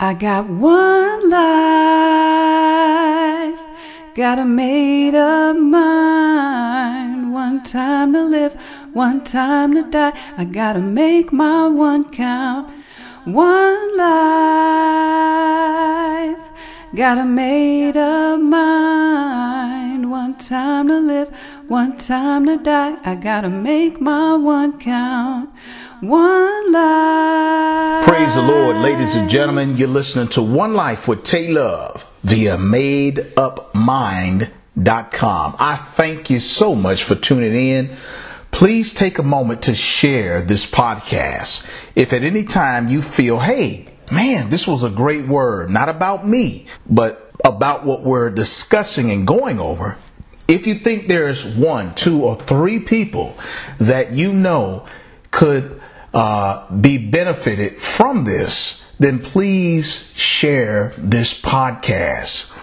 I got one life, got a made up mind. One time to live, one time to die. I gotta make my one count. One life, got a made up mind. One time to live, one time to die. I gotta make my one count. One life. Praise the Lord, ladies and gentlemen. You're listening to One Life with Tay Love via MadeUpMind.com. I thank you so much for tuning in. Please take a moment to share this podcast. If at any time you feel, hey, man, this was a great word, not about me, but about what we're discussing and going over. If you think there's one, two, or three people that you know could uh, be benefited from this, then please share this podcast.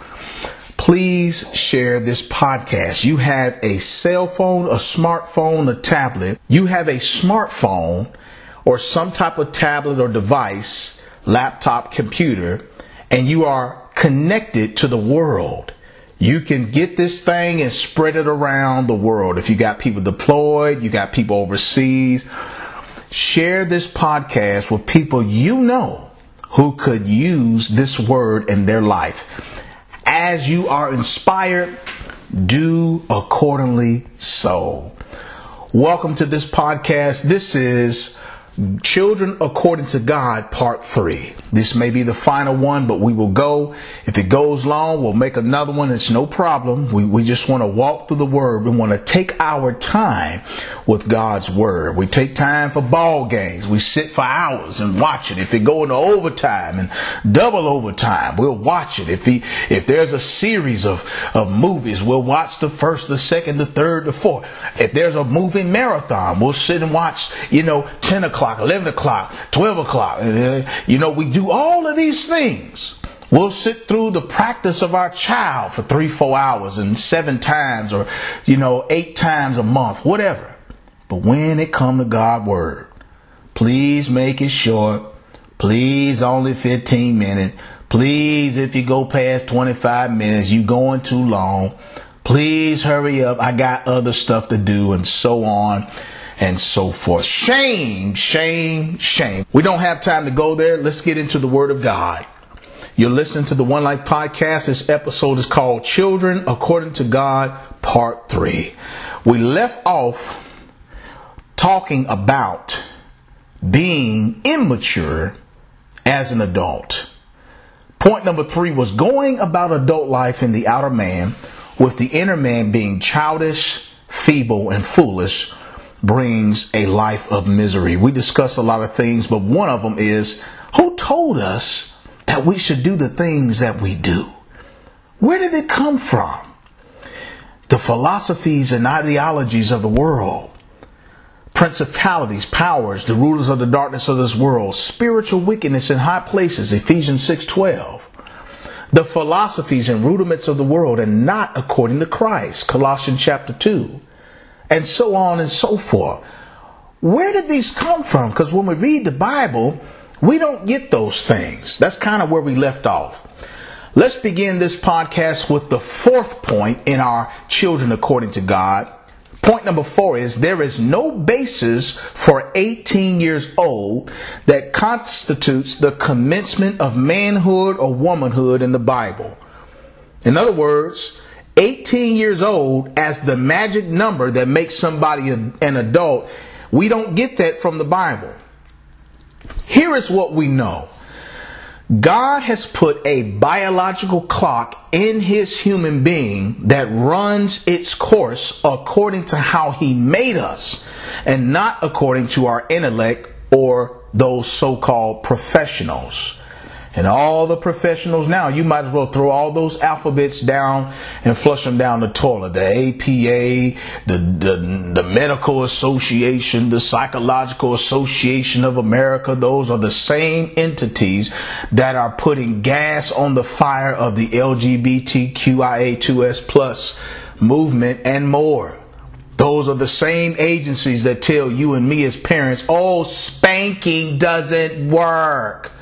Please share this podcast. You have a cell phone, a smartphone, a tablet. You have a smartphone or some type of tablet or device, laptop, computer, and you are connected to the world. You can get this thing and spread it around the world. If you got people deployed, you got people overseas, Share this podcast with people you know who could use this word in their life. As you are inspired, do accordingly so. Welcome to this podcast. This is Children According to God, Part 3. This may be the final one, but we will go. If it goes long, we'll make another one. It's no problem. We, we just want to walk through the Word. We want to take our time with God's Word. We take time for ball games. We sit for hours and watch it. If it go into overtime and double overtime, we'll watch it. If he, if there's a series of, of movies, we'll watch the first, the second, the third, the fourth. If there's a movie marathon, we'll sit and watch, you know, 10 o'clock o'clock, 11 o'clock, 12 o'clock. Uh, you know, we do all of these things. We'll sit through the practice of our child for three, four hours and seven times or, you know, eight times a month, whatever. But when it come to God word, please make it short. Please only 15 minutes. Please, if you go past 25 minutes, you going too long. Please hurry up. I got other stuff to do and so on and so forth. Shame, shame, shame. We don't have time to go there. Let's get into the Word of God. You're listening to the One Life podcast. This episode is called Children According to God, Part 3. We left off talking about being immature as an adult. Point number three was going about adult life in the outer man, with the inner man being childish, feeble, and foolish, brings a life of misery. We discuss a lot of things, but one of them is who told us that we should do the things that we do? Where did it come from? The philosophies and ideologies of the world, principalities, powers, the rulers of the darkness of this world, spiritual wickedness in high places, Ephesians 6:12. The philosophies and rudiments of the world and not according to Christ, Colossians chapter 2 and so on and so forth. Where did these come from? Because when we read the Bible, we don't get those things. That's kind of where we left off. Let's begin this podcast with the fourth point in our Children According to God. Point number four is there is no basis for 18 years old that constitutes the commencement of manhood or womanhood in the Bible. In other words, 18 years old as the magic number that makes somebody an adult, we don't get that from the Bible. Here is what we know God has put a biological clock in his human being that runs its course according to how he made us and not according to our intellect or those so called professionals. And all the professionals now, you might as well throw all those alphabets down and flush them down the toilet. The APA, the, the, the Medical Association, the Psychological Association of America, those are the same entities that are putting gas on the fire of the LGBTQIA2S plus movement and more. Those are the same agencies that tell you and me as parents, oh, spanking doesn't work.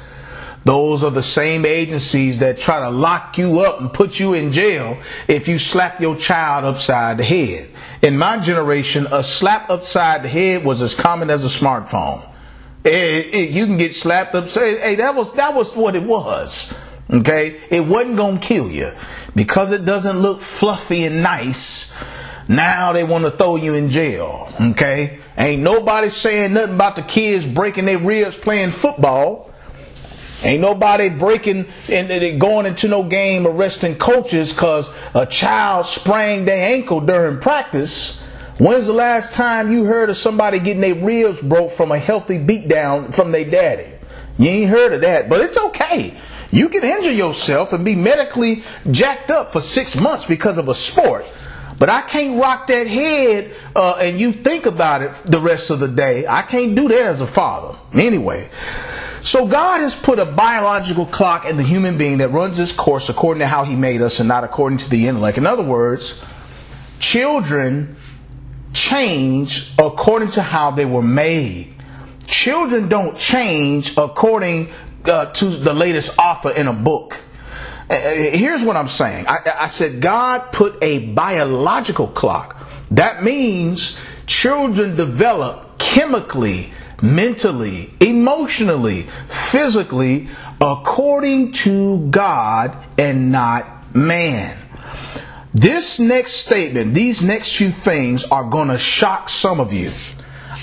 Those are the same agencies that try to lock you up and put you in jail if you slap your child upside the head. In my generation, a slap upside the head was as common as a smartphone. It, it, you can get slapped upside. Hey, that was that was what it was. Okay, it wasn't gonna kill you because it doesn't look fluffy and nice. Now they want to throw you in jail. Okay, ain't nobody saying nothing about the kids breaking their ribs playing football. Ain't nobody breaking and going into no game arresting coaches because a child sprained their ankle during practice. When's the last time you heard of somebody getting their ribs broke from a healthy beatdown from their daddy? You ain't heard of that, but it's okay. You can injure yourself and be medically jacked up for six months because of a sport. But I can't rock that head uh, and you think about it the rest of the day. I can't do that as a father. Anyway, so God has put a biological clock in the human being that runs its course according to how he made us and not according to the intellect. In other words, children change according to how they were made. Children don't change according uh, to the latest author in a book. Uh, uh, here's what I'm saying. I, I said God put a biological clock. That means children develop chemically mentally, emotionally, physically, according to God and not man. This next statement, these next few things are going to shock some of you.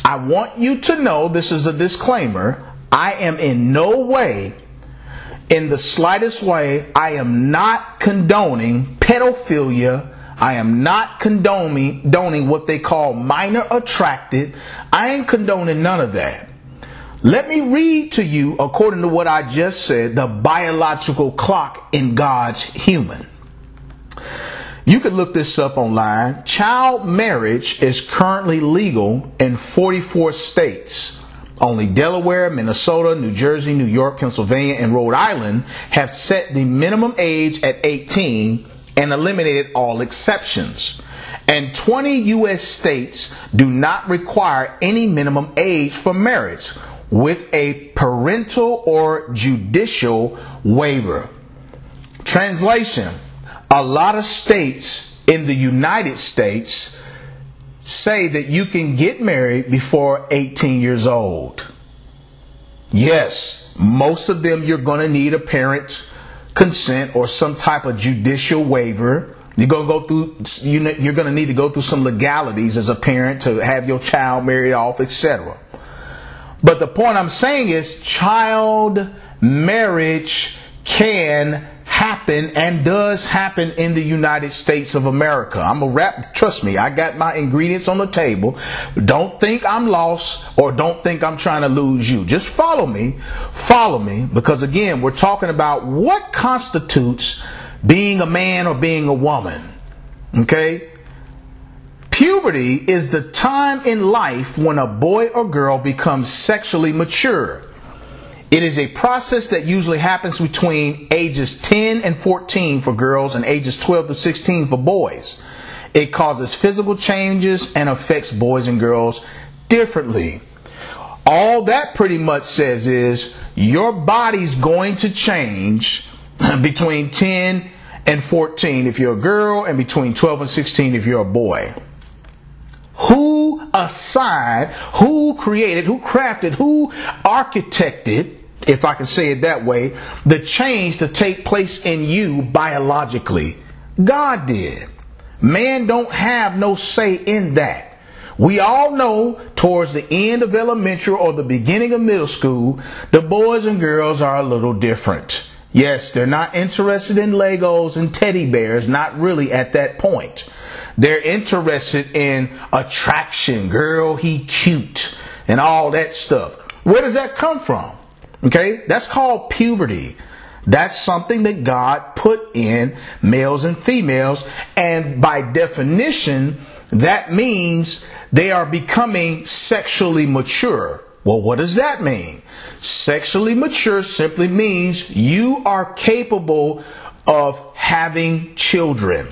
I want you to know this is a disclaimer. I am in no way, in the slightest way, I am not condoning pedophilia I am not condoning, what they call minor attracted. I ain't condoning none of that. Let me read to you, according to what I just said, the biological clock in God's human. You can look this up online. Child marriage is currently legal in 44 states. Only Delaware, Minnesota, New Jersey, New York, Pennsylvania, and Rhode Island have set the minimum age at 18 and eliminated all exceptions. And 20 U.S. states do not require any minimum age for marriage with a parental or judicial waiver. Translation A lot of states in the United States say that you can get married before 18 years old. Yes, most of them you're going to need a parent consent or some type of judicial waiver. You're gonna go through. You're gonna need to go through some legalities as a parent to have your child married off, etc. But the point I'm saying is, child marriage can happen and does happen in the United States of America. I'm a rap, trust me, I got my ingredients on the table. Don't think I'm lost or don't think I'm trying to lose you. Just follow me, follow me, because again, we're talking about what constitutes being a man or being a woman. Okay? Puberty is the time in life when a boy or girl becomes sexually mature. It is a process that usually happens between ages 10 and 14 for girls and ages 12 to 16 for boys. It causes physical changes and affects boys and girls differently. All that pretty much says is your body's going to change between 10 and 14 if you're a girl and between 12 and 16 if you're a boy. Who assigned, who created, who crafted, who architected if I can say it that way, the change to take place in you biologically. God did. Man don't have no say in that. We all know towards the end of elementary or the beginning of middle school, the boys and girls are a little different. Yes, they're not interested in Legos and teddy bears, not really at that point. They're interested in attraction, girl, he cute, and all that stuff. Where does that come from? Okay, that's called puberty. That's something that God put in males and females, and by definition, that means they are becoming sexually mature. Well, what does that mean? Sexually mature simply means you are capable of having children.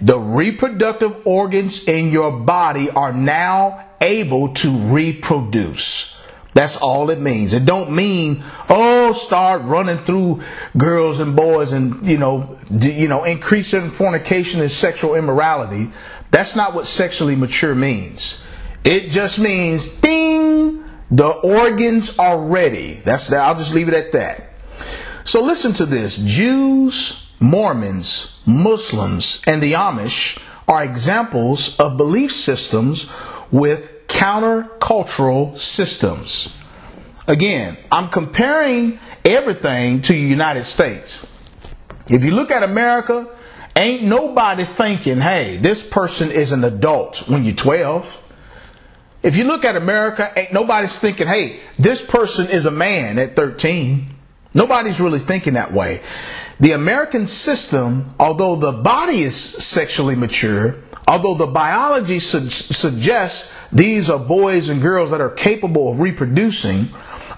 The reproductive organs in your body are now able to reproduce. That's all it means. It don't mean oh start running through girls and boys and you know you know increasing fornication and sexual immorality. That's not what sexually mature means. It just means ding the organs are ready. That's that. I'll just leave it at that. So listen to this. Jews, Mormons, Muslims, and the Amish are examples of belief systems with countercultural systems. Again, I'm comparing everything to the United States. If you look at America, ain't nobody thinking, hey, this person is an adult when you're 12. If you look at America, ain't nobody's thinking, hey, this person is a man at 13. Nobody's really thinking that way. The American system, although the body is sexually mature, although the biology su- suggests these are boys and girls that are capable of reproducing,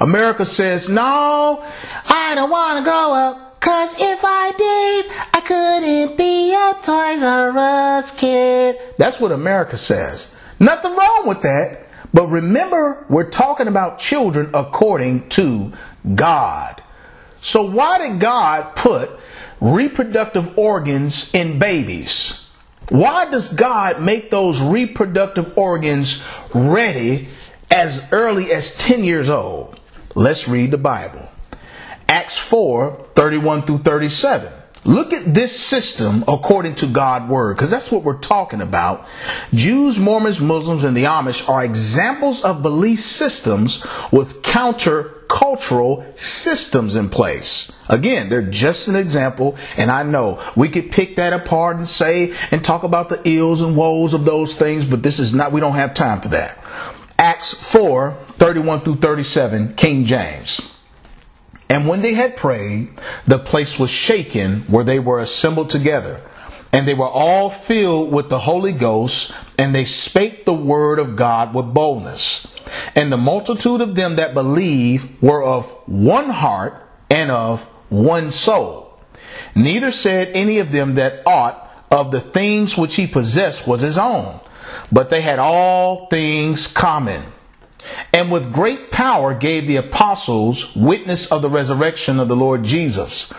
America says, no, I don't want to grow up. Cause if I did, I couldn't be a Toys R Us kid. That's what America says. Nothing wrong with that. But remember, we're talking about children according to God. So why did God put reproductive organs in babies? Why does God make those reproductive organs ready as early as 10 years old? Let's read the Bible. Acts 4 31 through 37. Look at this system according to God's word, because that's what we're talking about. Jews, Mormons, Muslims, and the Amish are examples of belief systems with counter-cultural systems in place. Again, they're just an example, and I know we could pick that apart and say and talk about the ills and woes of those things, but this is not, we don't have time for that. Acts 4 31 through 37, King James. And when they had prayed, the place was shaken where they were assembled together. And they were all filled with the Holy Ghost, and they spake the word of God with boldness. And the multitude of them that believed were of one heart and of one soul. Neither said any of them that aught of the things which he possessed was his own, but they had all things common and with great power gave the apostles witness of the resurrection of the Lord Jesus.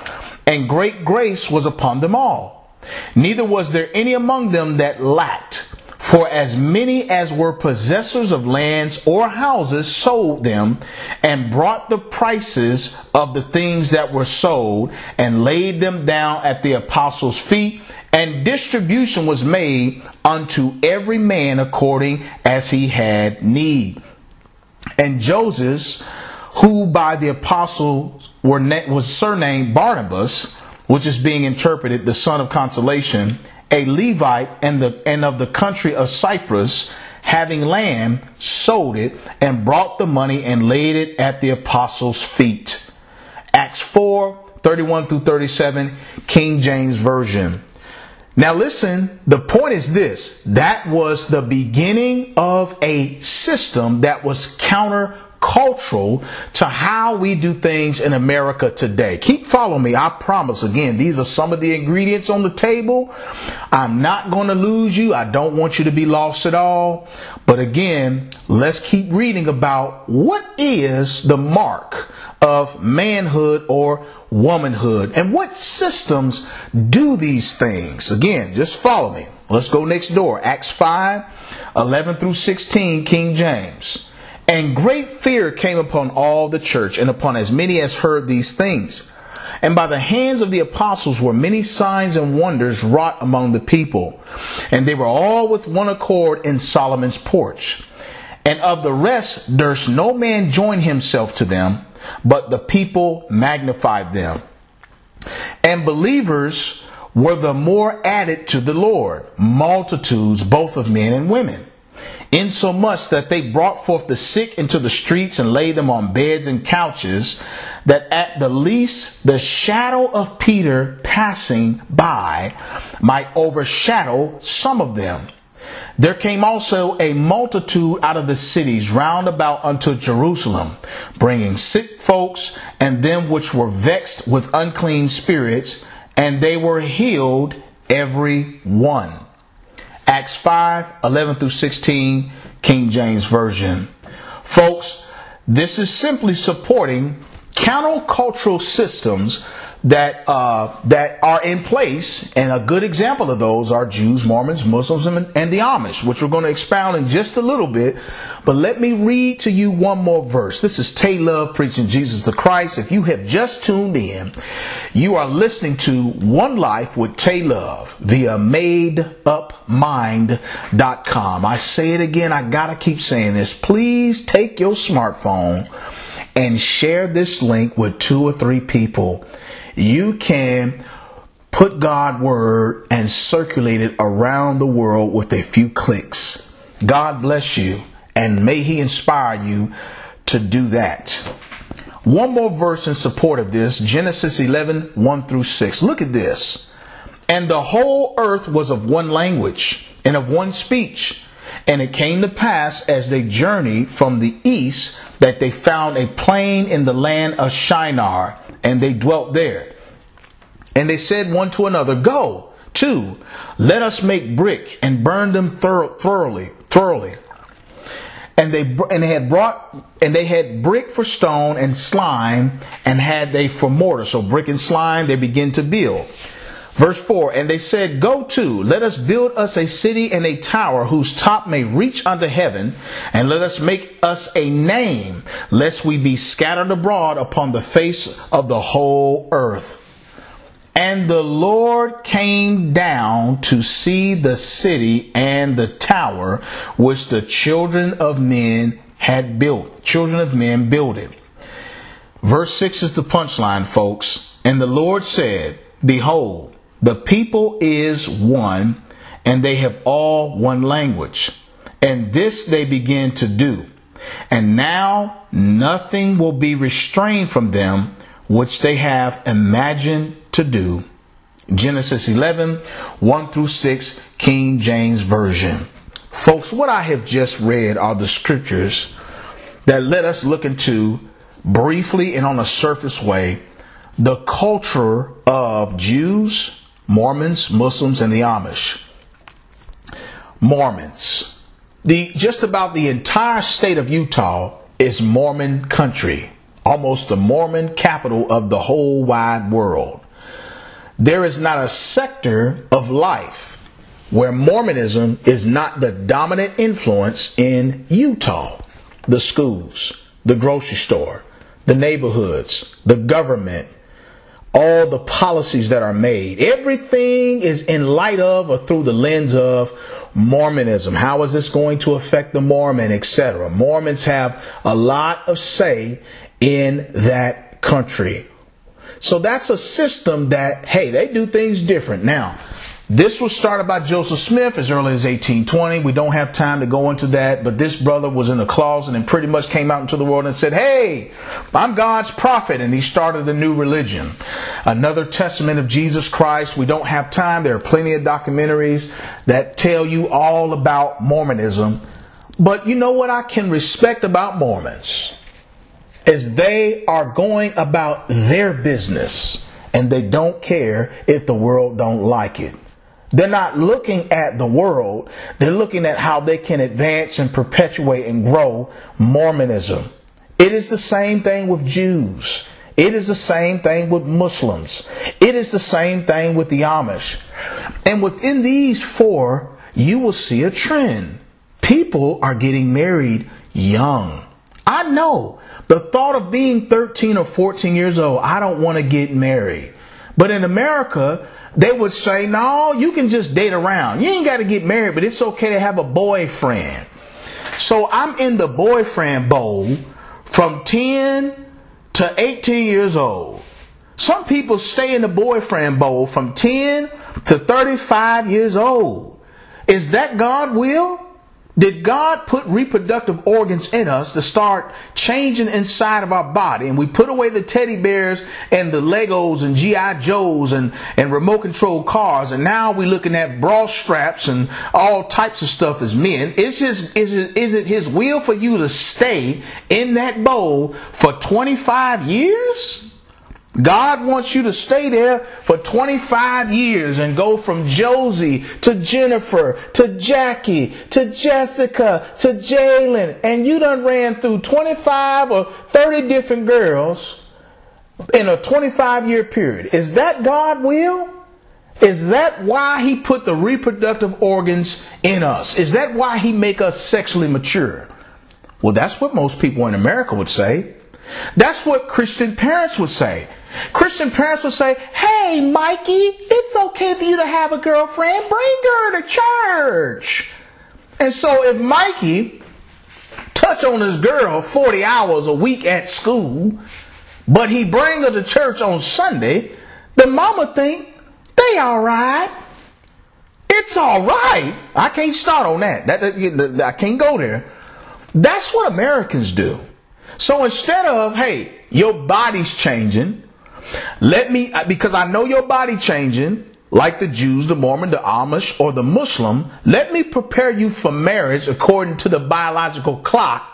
And great grace was upon them all. Neither was there any among them that lacked. For as many as were possessors of lands or houses sold them and brought the prices of the things that were sold and laid them down at the apostles' feet and distribution was made unto every man according as he had need and Joseph, who by the apostles were was surnamed Barnabas, which is being interpreted the son of consolation, a Levite and the and of the country of Cyprus, having land, sold it and brought the money and laid it at the apostles' feet. Acts 4, 31 through 37, King James Version. Now listen, the point is this. That was the beginning of a system that was counter-cultural to how we do things in America today. Keep following me. I promise again, these are some of the ingredients on the table. I'm not going to lose you. I don't want you to be lost at all. But again, let's keep reading about what is the mark of manhood or womanhood. And what systems do these things? Again, just follow me. Let's go next door. Acts 5, 11 through 16, King James. And great fear came upon all the church and upon as many as heard these things. And by the hands of the apostles were many signs and wonders wrought among the people. And they were all with one accord in Solomon's porch. And of the rest durst no man join himself to them, but the people magnified them. And believers were the more added to the Lord, multitudes both of men and women, insomuch that they brought forth the sick into the streets and laid them on beds and couches, that at the least the shadow of Peter passing by might overshadow some of them. There came also a multitude out of the cities round about unto Jerusalem, bringing sick folks and them which were vexed with unclean spirits, and they were healed every one. Acts 5 11 through 16, King James Version. Folks, This is simply supporting countercultural systems that uh, that are in place, and a good example of those are Jews, Mormons, Muslims, and, the Amish, which we're going to expound in just a little bit. But let me read to you one more verse. This is Tay Love preaching Jesus the Christ. If you have just tuned in, you are listening to One Life with Tay Love via MadeUpMind.com. I say it again. I gotta keep saying this. Please take your smartphone and share this link with two or three people you can put God word and circulate it around the world with a few clicks. God bless you and may he inspire you to do that. One more verse in support of this, Genesis 11, 1 through 6. Look at this. And the whole earth was of one language and of one speech. And it came to pass as they journeyed from the east that they found a plain in the land of Shinar and they dwelt there. And they said one to another, Go, to, let us make brick and burn them thoroughly, thoroughly. And they and they had brought and they had brick for stone and slime, and had they for mortar. So brick and slime they begin to build. Verse 4 And they said, Go to, let us build us a city and a tower whose top may reach unto heaven, and let us make us a name, lest we be scattered abroad upon the face of the whole earth. And the Lord came down to see the city and the tower which the children of men had built. Children of men built it. Verse 6 is the punchline, folks. And the Lord said, Behold, the people is one, and they have all one language. And this they begin to do. And now nothing will be restrained from them which they have imagined to do. Genesis 11, 1 through 6, King James Version. Folks, what I have just read are the scriptures that let us look into briefly and on a surface way the culture of Jews, Mormons, Muslims, and the Amish. Mormons. The, just about the entire state of Utah is Mormon country, almost the Mormon capital of the whole wide world. There is not a sector of life where Mormonism is not the dominant influence in Utah. The schools, the grocery store, the neighborhoods, the government, all the policies that are made. Everything is in light of or through the lens of Mormonism. How is this going to affect the Mormon, etc.? Mormons have a lot of say in that country. So that's a system that, hey, they do things different. Now, this was started by Joseph Smith as early as 1820. We don't have time to go into that, but this brother was in a closet and pretty much came out into the world and said, Hey, I'm God's prophet. And he started a new religion. Another testament of Jesus Christ. We don't have time. There are plenty of documentaries that tell you all about Mormonism. But you know what I can respect about Mormons? Is they are going about their business and they don't care if the world don't like it. They're not looking at the world. They're looking at how they can advance and perpetuate and grow Mormonism. It is the same thing with Jews. It is the same thing with Muslims. It is the same thing with the Amish. And within these four, you will see a trend. People are getting married young. I know the thought of being 13 or 14 years old, I don't want to get married. But in America, they would say, no, you can just date around. You ain't got to get married, but it's okay to have a boyfriend. So I'm in the boyfriend bowl from 10 to 18 years old. Some people stay in the boyfriend bowl from 10 to 35 years old. Is that God will? Did God put reproductive organs in us to start changing inside of our body? And we put away the teddy bears and the Legos and G.I. Joes and, and remote control cars. And now we're looking at bra straps and all types of stuff as men. Is, his, is, it, is it his will for you to stay in that bowl for 25 years? God wants you to stay there for 25 years and go from Josie to Jennifer to Jackie to Jessica to Jalen. And you done ran through 25 or 30 different girls in a 25 year period. Is that God will? Is that why he put the reproductive organs in us? Is that why he make us sexually mature? Well, that's what most people in America would say. That's what Christian parents would say. Christian parents would say, Hey, Mikey, it's okay for you to have a girlfriend. Bring her to church. And so if Mikey touch on his girl 40 hours a week at school, but he bring her to church on Sunday, the mama think they all right. It's all right. I can't start on that. That, that. I can't go there. That's what Americans do. So instead of, hey, your body's changing, let me, because I know your body changing, like the Jews, the Mormon, the Amish, or the Muslim, let me prepare you for marriage according to the biological clock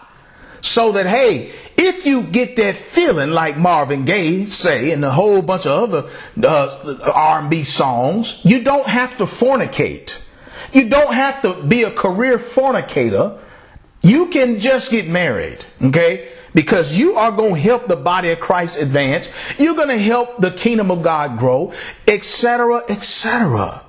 so that, hey, if you get that feeling like Marvin Gaye say and a whole bunch of other uh, R&B songs, you don't have to fornicate. You don't have to be a career fornicator. You can just get married, okay? Because you are going to help the body of Christ advance. You're going to help the kingdom of God grow, etc., etc.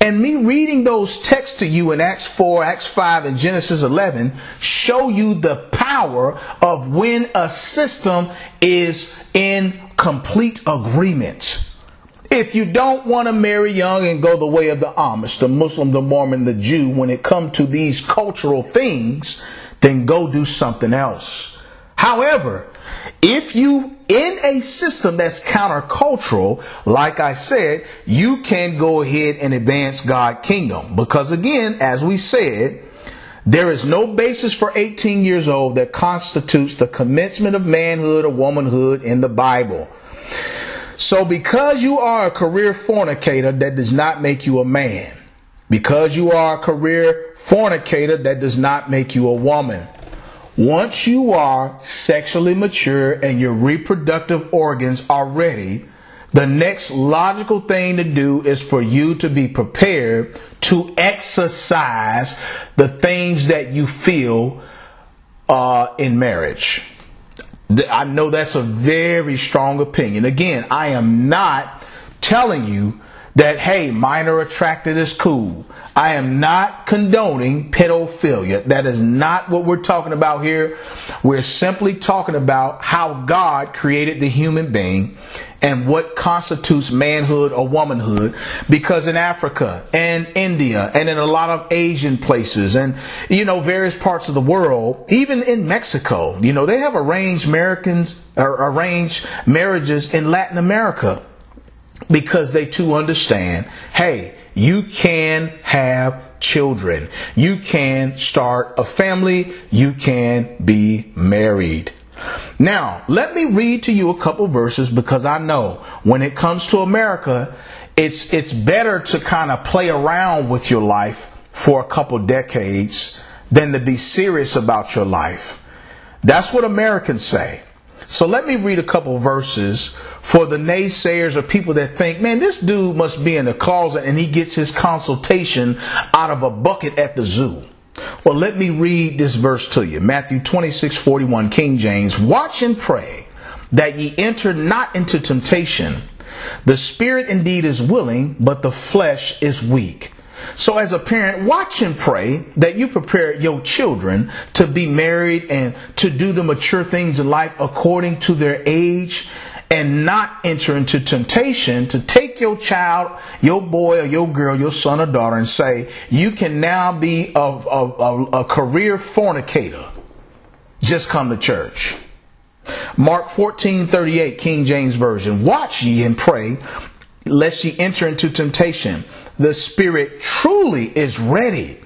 And me reading those texts to you in Acts 4, Acts 5, and Genesis 11 show you the power of when a system is in complete agreement. If you don't want to marry young and go the way of the Amish, the Muslim, the Mormon, the Jew, when it comes to these cultural things, then go do something else. However, if you in a system that's countercultural, like I said, you can go ahead and advance God kingdom. Because again, as we said, there is no basis for 18 years old that constitutes the commencement of manhood or womanhood in the Bible. So because you are a career fornicator, that does not make you a man. Because you are a career fornicator, that does not make you a woman. Once you are sexually mature and your reproductive organs are ready, the next logical thing to do is for you to be prepared to exercise the things that you feel uh, in marriage. I know that's a very strong opinion. Again, I am not telling you that, hey, minor attracted is cool. I am not condoning pedophilia. That is not what we're talking about here. We're simply talking about how God created the human being and what constitutes manhood or womanhood because in Africa and India and in a lot of Asian places and you know various parts of the world even in Mexico you know they have arranged Americans or arranged marriages in Latin America because they too understand hey you can have children. You can start a family. You can be married. Now, let me read to you a couple verses because I know when it comes to America, it's, it's better to kind of play around with your life for a couple decades than to be serious about your life. That's what Americans say. So let me read a couple verses for the naysayers or people that think, man, this dude must be in the closet and he gets his consultation out of a bucket at the zoo. Well, let me read this verse to you. Matthew 26, 41, King James. Watch and pray that ye enter not into temptation. The spirit indeed is willing, but the flesh is weak. So as a parent, watch and pray that you prepare your children to be married and to do the mature things in life according to their age and not enter into temptation to take your child, your boy or your girl, your son or daughter and say, you can now be a, a, a, a career fornicator. Just come to church. Mark 14, 38, King James Version. Watch ye and pray, lest ye enter into temptation. The spirit truly is ready,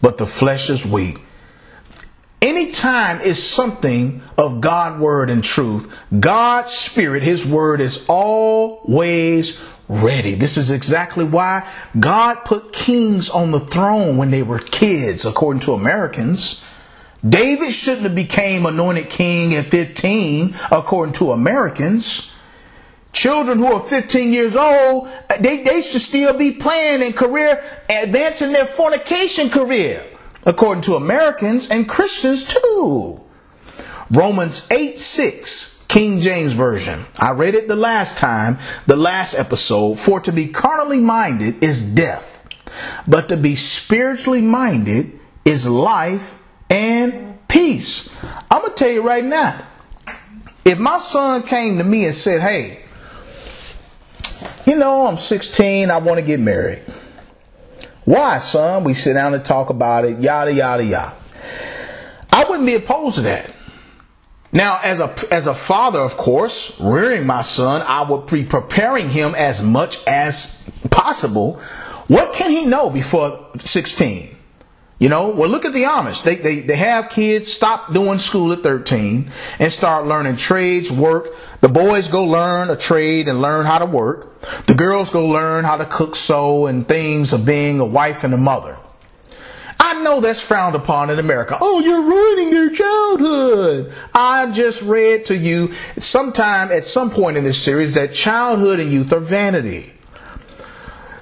but the flesh is weak. Anytime is something of God word and truth, God's spirit, his word is always ready. This is exactly why God put kings on the throne when they were kids, according to Americans. David shouldn't have became anointed king at 15, according to Americans. Children who are 15 years old, they, they should still be playing in career, advancing their fornication career, according to Americans and Christians too. Romans 8 6, King James Version. I read it the last time, the last episode. For to be carnally minded is death, but to be spiritually minded is life and peace. I'm going to tell you right now, if my son came to me and said, Hey, you know, I'm 16, I want to get married. Why, son? We sit down and talk about it, yada, yada, yada. I wouldn't be opposed to that. Now, as a, as a father, of course, rearing my son, I would be preparing him as much as possible. What can he know before 16? You know, well, look at the Amish. They, they, they have kids stop doing school at 13 and start learning trades, work. The boys go learn a trade and learn how to work. The girls go learn how to cook, sew, and things of being a wife and a mother. I know that's frowned upon in America. Oh, you're ruining your childhood. I just read to you sometime at some point in this series that childhood and youth are vanity.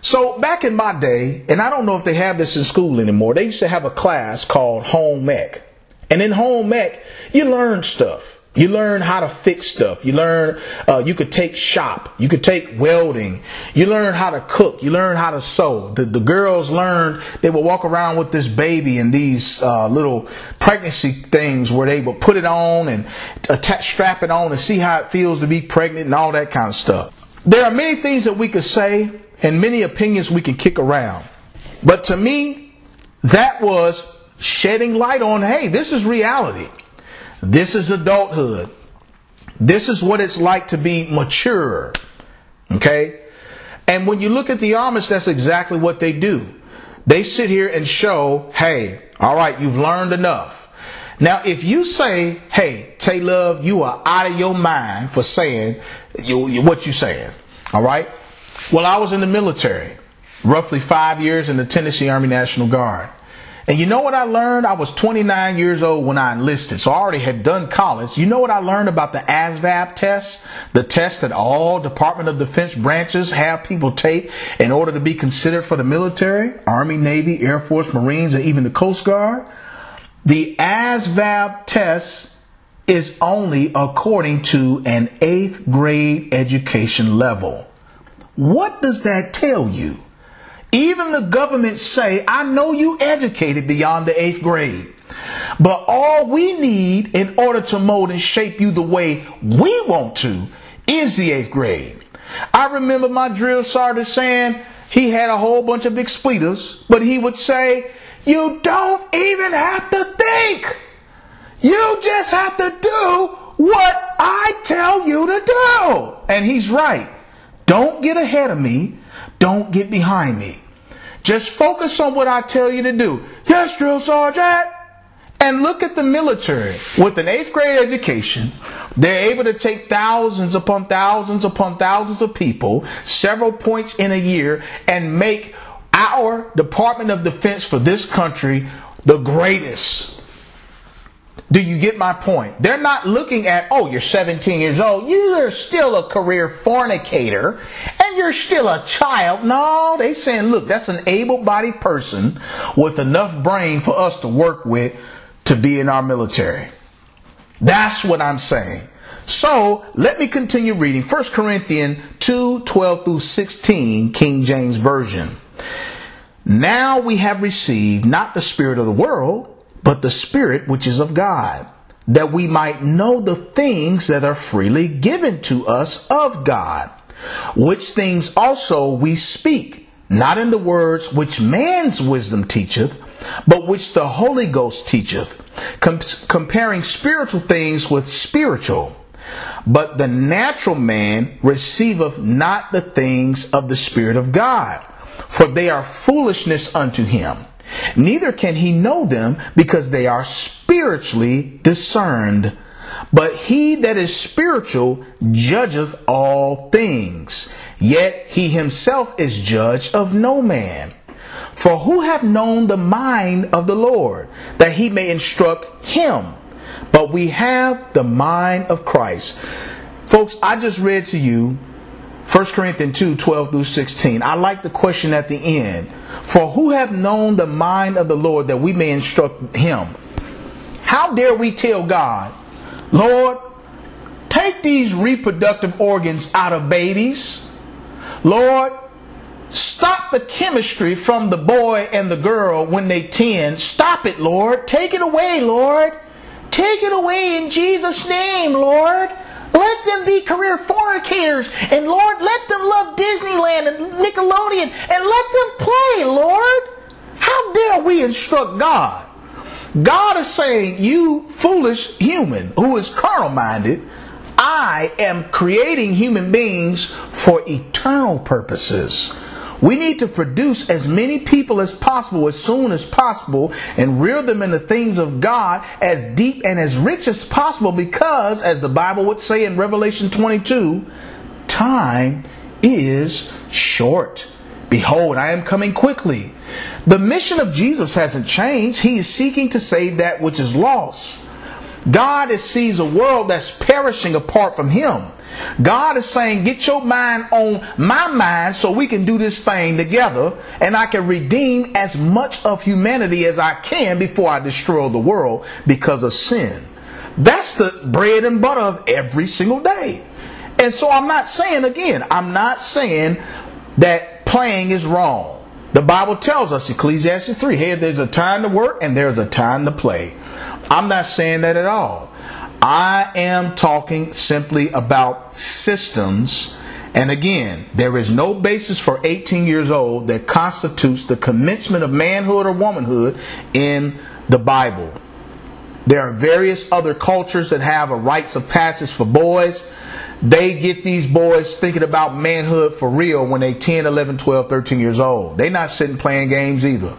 So back in my day, and I don't know if they have this in school anymore, they used to have a class called home ec. And in home ec, you learn stuff. You learn how to fix stuff. You learn, uh, you could take shop. You could take welding. You learn how to cook. You learn how to sew. The, the girls learned, they would walk around with this baby and these uh, little pregnancy things where they would put it on and attach, strap it on and see how it feels to be pregnant and all that kind of stuff. There are many things that we could say and many opinions we can kick around. But to me, that was shedding light on hey, this is reality. This is adulthood. This is what it's like to be mature. Okay? And when you look at the Amish, that's exactly what they do. They sit here and show, hey, all right, you've learned enough. Now, if you say, hey, Tay Love, you are out of your mind for saying you, you, what you saying, all right? Well, I was in the military, roughly five years in the Tennessee Army National Guard. And you know what I learned? I was 29 years old when I enlisted, so I already had done college. You know what I learned about the ASVAB test? The test that all Department of Defense branches have people take in order to be considered for the military, Army, Navy, Air Force, Marines, and even the Coast Guard. The ASVAB test is only according to an eighth grade education level. What does that tell you? Even the government say, I know you educated beyond the eighth grade. But all we need in order to mold and shape you the way we want to is the eighth grade. I remember my drill sergeant saying he had a whole bunch of expletives, but he would say, You don't even have to think. You just have to do what I tell you to do. And he's right. Don't get ahead of me. Don't get behind me. Just focus on what I tell you to do. Yes, drill sergeant. And look at the military with an eighth grade education. They're able to take thousands upon thousands upon thousands of people, several points in a year, and make our Department of Defense for this country the greatest do you get my point? They're not looking at, oh, you're 17 years old, you're still a career fornicator, and you're still a child. No, they saying, look, that's an able-bodied person with enough brain for us to work with to be in our military. That's what I'm saying. So let me continue reading 1 Corinthians 2 12 through 16, King James Version. Now we have received not the spirit of the world but the Spirit which is of God, that we might know the things that are freely given to us of God, which things also we speak, not in the words which man's wisdom teacheth, but which the Holy Ghost teacheth, com- comparing spiritual things with spiritual. But the natural man receiveth not the things of the Spirit of God, for they are foolishness unto him Neither can he know them because they are spiritually discerned. But he that is spiritual judgeth all things, yet he himself is judge of no man. For who hath known the mind of the Lord, that he may instruct him? But we have the mind of Christ. Folks, I just read to you 1 Corinthians 2 12 through 16. I like the question at the end. For who have known the mind of the Lord that we may instruct him? How dare we tell God, Lord, take these reproductive organs out of babies? Lord, stop the chemistry from the boy and the girl when they tend. Stop it, Lord. Take it away, Lord. Take it away in Jesus' name, Lord. Let them be career fornicators. And Lord, let them love Disneyland and Nickelodeon and let them play, Lord. How dare we instruct God? God is saying, You foolish human who is carnal minded, I am creating human beings for eternal purposes. We need to produce as many people as possible as soon as possible and rear them in the things of God as deep and as rich as possible because, as the Bible would say in Revelation 22, time is short. Behold, I am coming quickly. The mission of Jesus hasn't changed. He is seeking to save that which is lost. God sees a world that's perishing apart from Him. God is saying, get your mind on my mind so we can do this thing together and I can redeem as much of humanity as I can before I destroy the world because of sin. That's the bread and butter of every single day. And so I'm not saying, again, I'm not saying that playing is wrong. The Bible tells us, Ecclesiastes 3, hey, there's a time to work and there's a time to play. I'm not saying that at all. I am talking simply about systems. And again, there is no basis for 18 years old that constitutes the commencement of manhood or womanhood in the Bible. There are various other cultures that have a rites of passage for boys. They get these boys thinking about manhood for real when they 10, 11, 12, 13 years old. They're not sitting playing games either.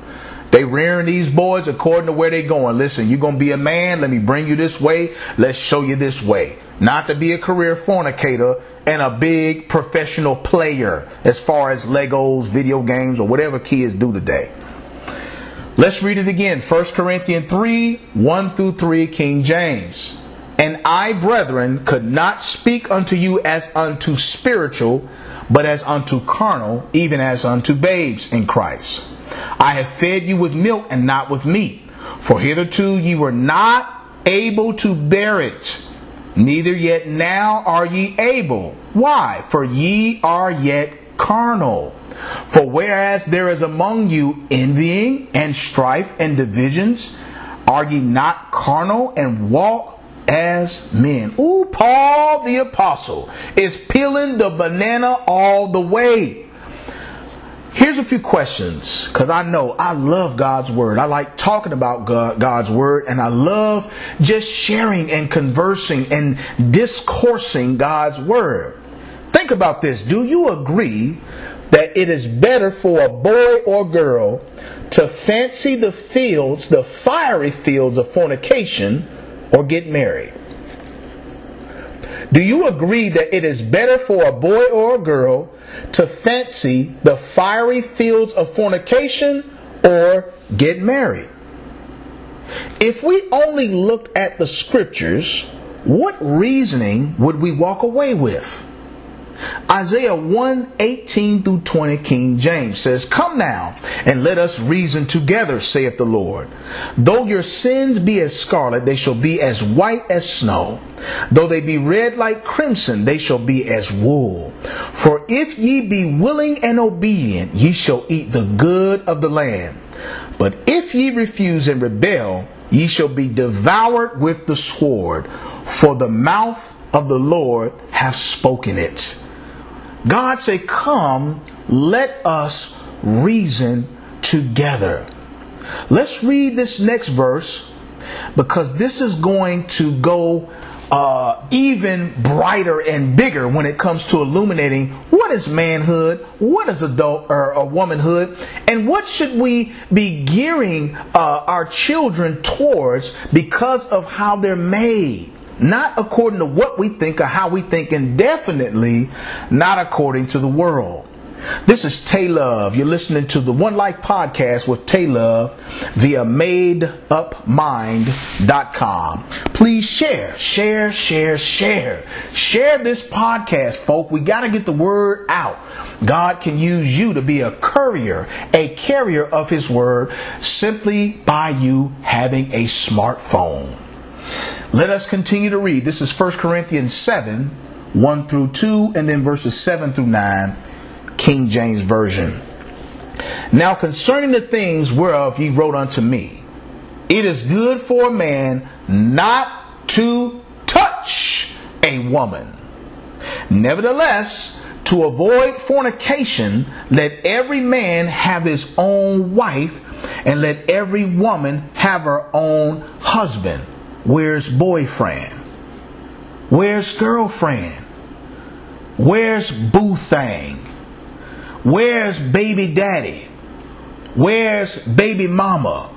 They rearing these boys according to where they going. Listen, you're going to be a man. Let me bring you this way. Let's show you this way. Not to be a career fornicator and a big professional player as far as Legos, video games, or whatever kids do today. Let's read it again. 1 Corinthians 3, 1 through 3, King James. And I, brethren, could not speak unto you as unto spiritual, but as unto carnal, even as unto babes in Christ. I have fed you with milk and not with meat. For hitherto ye were not able to bear it, neither yet now are ye able. Why? For ye are yet carnal. For whereas there is among you envying and strife and divisions, are ye not carnal and walk as men? Ooh, Paul the apostle is peeling the banana all the way. Here's a few questions because I know I love God's Word. I like talking about God's Word and I love just sharing and conversing and discoursing God's Word. Think about this. Do you agree that it is better for a boy or girl to fancy the fields, the fiery fields of fornication, or get married? Do you agree that it is better for a boy or a girl to fancy the fiery fields of fornication or get married? If we only looked at the scriptures, what reasoning would we walk away with? Isaiah 1 18 through 20, King James says, Come now, and let us reason together, saith the Lord. Though your sins be as scarlet, they shall be as white as snow. Though they be red like crimson, they shall be as wool. For if ye be willing and obedient, ye shall eat the good of the land. But if ye refuse and rebel, ye shall be devoured with the sword, for the mouth of the Lord hath spoken it. God said, Come, let us reason together. Let's read this next verse because this is going to go uh, even brighter and bigger when it comes to illuminating what is manhood, what is adult or, or womanhood, and what should we be gearing uh, our children towards because of how they're made not according to what we think or how we think, and definitely not according to the world. This is Tay Love. You're listening to the One Life podcast with Tay Love via madeupmind.com. Please share, share, share, share. Share this podcast, folk. We got to get the word out. God can use you to be a courier, a carrier of His word simply by you having a smartphone. Let us continue to read. This is 1 Corinthians 7 1 through 2, and then verses 7 through 9, King James Version. Now concerning the things whereof ye wrote unto me, it is good for a man not to touch a woman. Nevertheless, to avoid fornication, let every man have his own wife, and let every woman have her own husband. Where's boyfriend? Where's girlfriend? Where's boo thing? Where's baby daddy? Where's baby mama?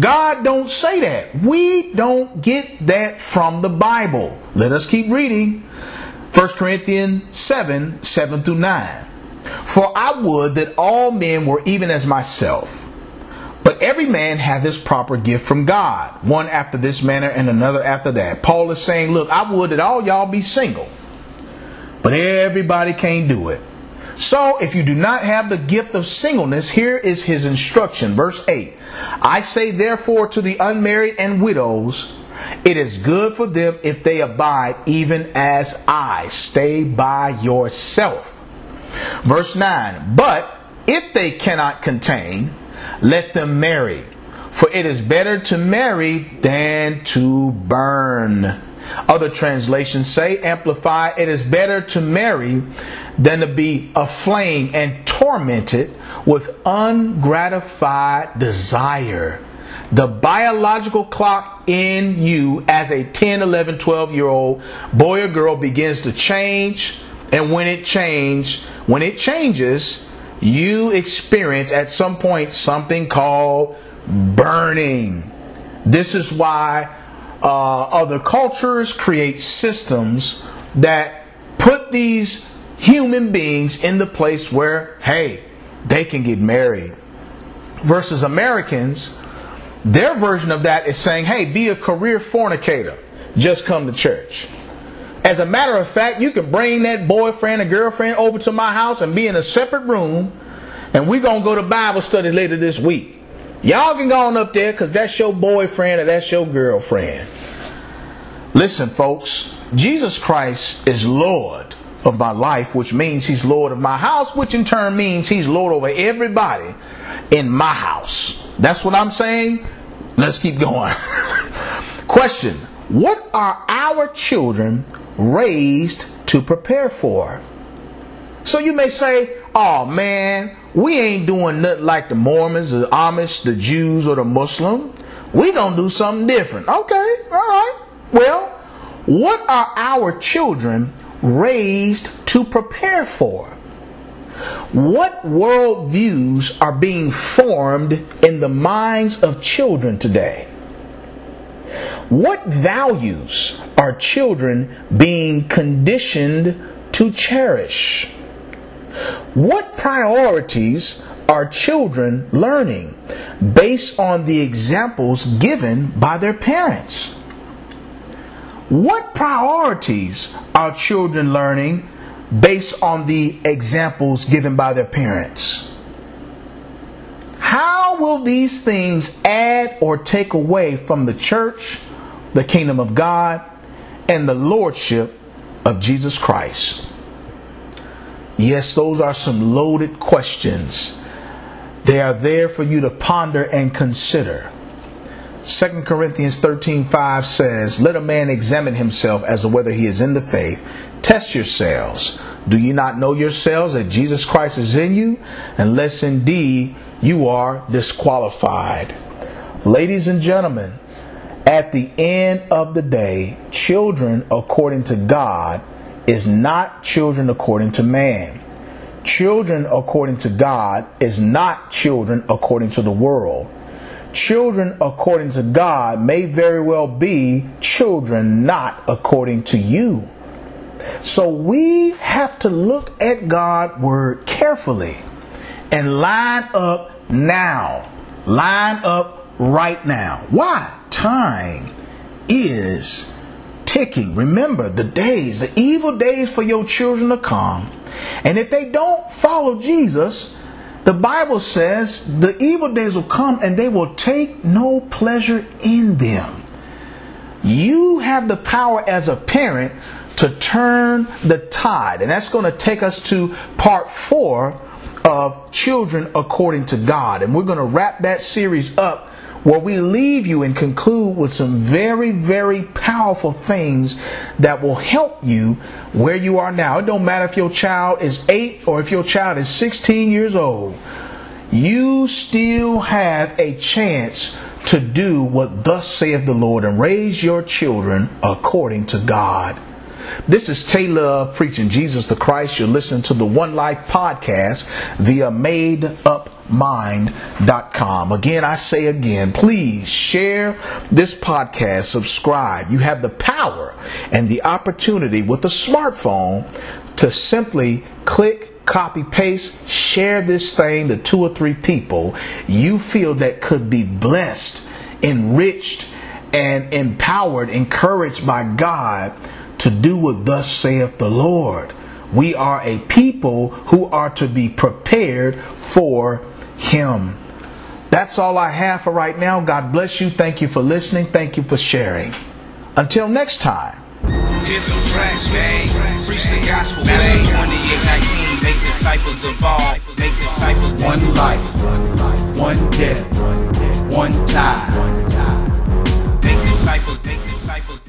God don't say that. We don't get that from the Bible. Let us keep reading. 1 Corinthians 7 7 through 9. For I would that all men were even as myself. But every man hath his proper gift from God, one after this manner and another after that. Paul is saying, Look, I would that all y'all be single, but everybody can't do it. So if you do not have the gift of singleness, here is his instruction. Verse 8 I say therefore to the unmarried and widows, it is good for them if they abide even as I. Stay by yourself. Verse 9. But if they cannot contain, let them marry. For it is better to marry than to burn. Other translations say, amplify, it is better to marry than to be aflame and tormented with ungratified desire the biological clock in you as a 10, 11, 12 year old boy or girl begins to change. And when it changes, when it changes, you experience at some point something called burning. This is why uh, other cultures create systems that put these human beings in the place where, hey, they can get married. Versus Americans, their version of that is saying, hey, be a career fornicator. Just come to church. As a matter of fact, you can bring that boyfriend or girlfriend over to my house and be in a separate room, and we're going to go to Bible study later this week. Y'all can go on up there because that's your boyfriend or that's your girlfriend. Listen, folks, Jesus Christ is Lord of my life, which means He's Lord of my house, which in turn means He's Lord over everybody in my house. That's what I'm saying. Let's keep going. Question What are our children raised to prepare for? So you may say, oh man, we ain't doing nothing like the Mormons, the Amish, the Jews, or the Muslim. We gonna do something different. Okay, all right. Well, what are our children raised to prepare for? What worldviews are being formed in the minds of children today? What values are children being conditioned to cherish? What priorities are children learning based on the examples given by their parents? What priorities are children learning based on the examples given by their parents. How will these things add or take away from the church, the kingdom of God, and the lordship of Jesus Christ? Yes, those are some loaded questions. They are there for you to ponder and consider. 2 Corinthians 13:5 says, "Let a man examine himself as to whether he is in the faith." Test yourselves. Do you not know yourselves that Jesus Christ is in you? Unless indeed you are disqualified. Ladies and gentlemen, at the end of the day, children according to God is not children according to man. Children according to God is not children according to the world. Children according to God may very well be children not according to you. So we have to look at God's word carefully and line up now. Line up right now. Why? Time is ticking. Remember the days, the evil days for your children to come. And if they don't follow Jesus, the Bible says the evil days will come and they will take no pleasure in them. You have the power as a parent to turn the tide. And that's going to take us to part four of Children According to God. And we're going to wrap that series up where we leave you and conclude with some very, very powerful things that will help you where you are now. It don't matter if your child is eight or if your child is 16 years old. You still have a chance to do what thus saith the Lord and raise your children according to God. This is Tay Love preaching Jesus the Christ. You're listening to the One Life podcast via madeupmind.com. Again, I say again, please share this podcast, subscribe. You have the power and the opportunity with a smartphone to simply click copy paste share this thing to two or three people you feel that could be blessed enriched and empowered encouraged by god to do what thus saith the Lord. We are a people who are to be prepared for Him. That's all I have for right now. God bless you. Thank you for listening. Thank you for sharing. Until next time. Hit the tracks, man. Preach the gospel, man. 2819. Make disciples of all. Make disciples. One life, one death, one time. Make disciples, make disciples.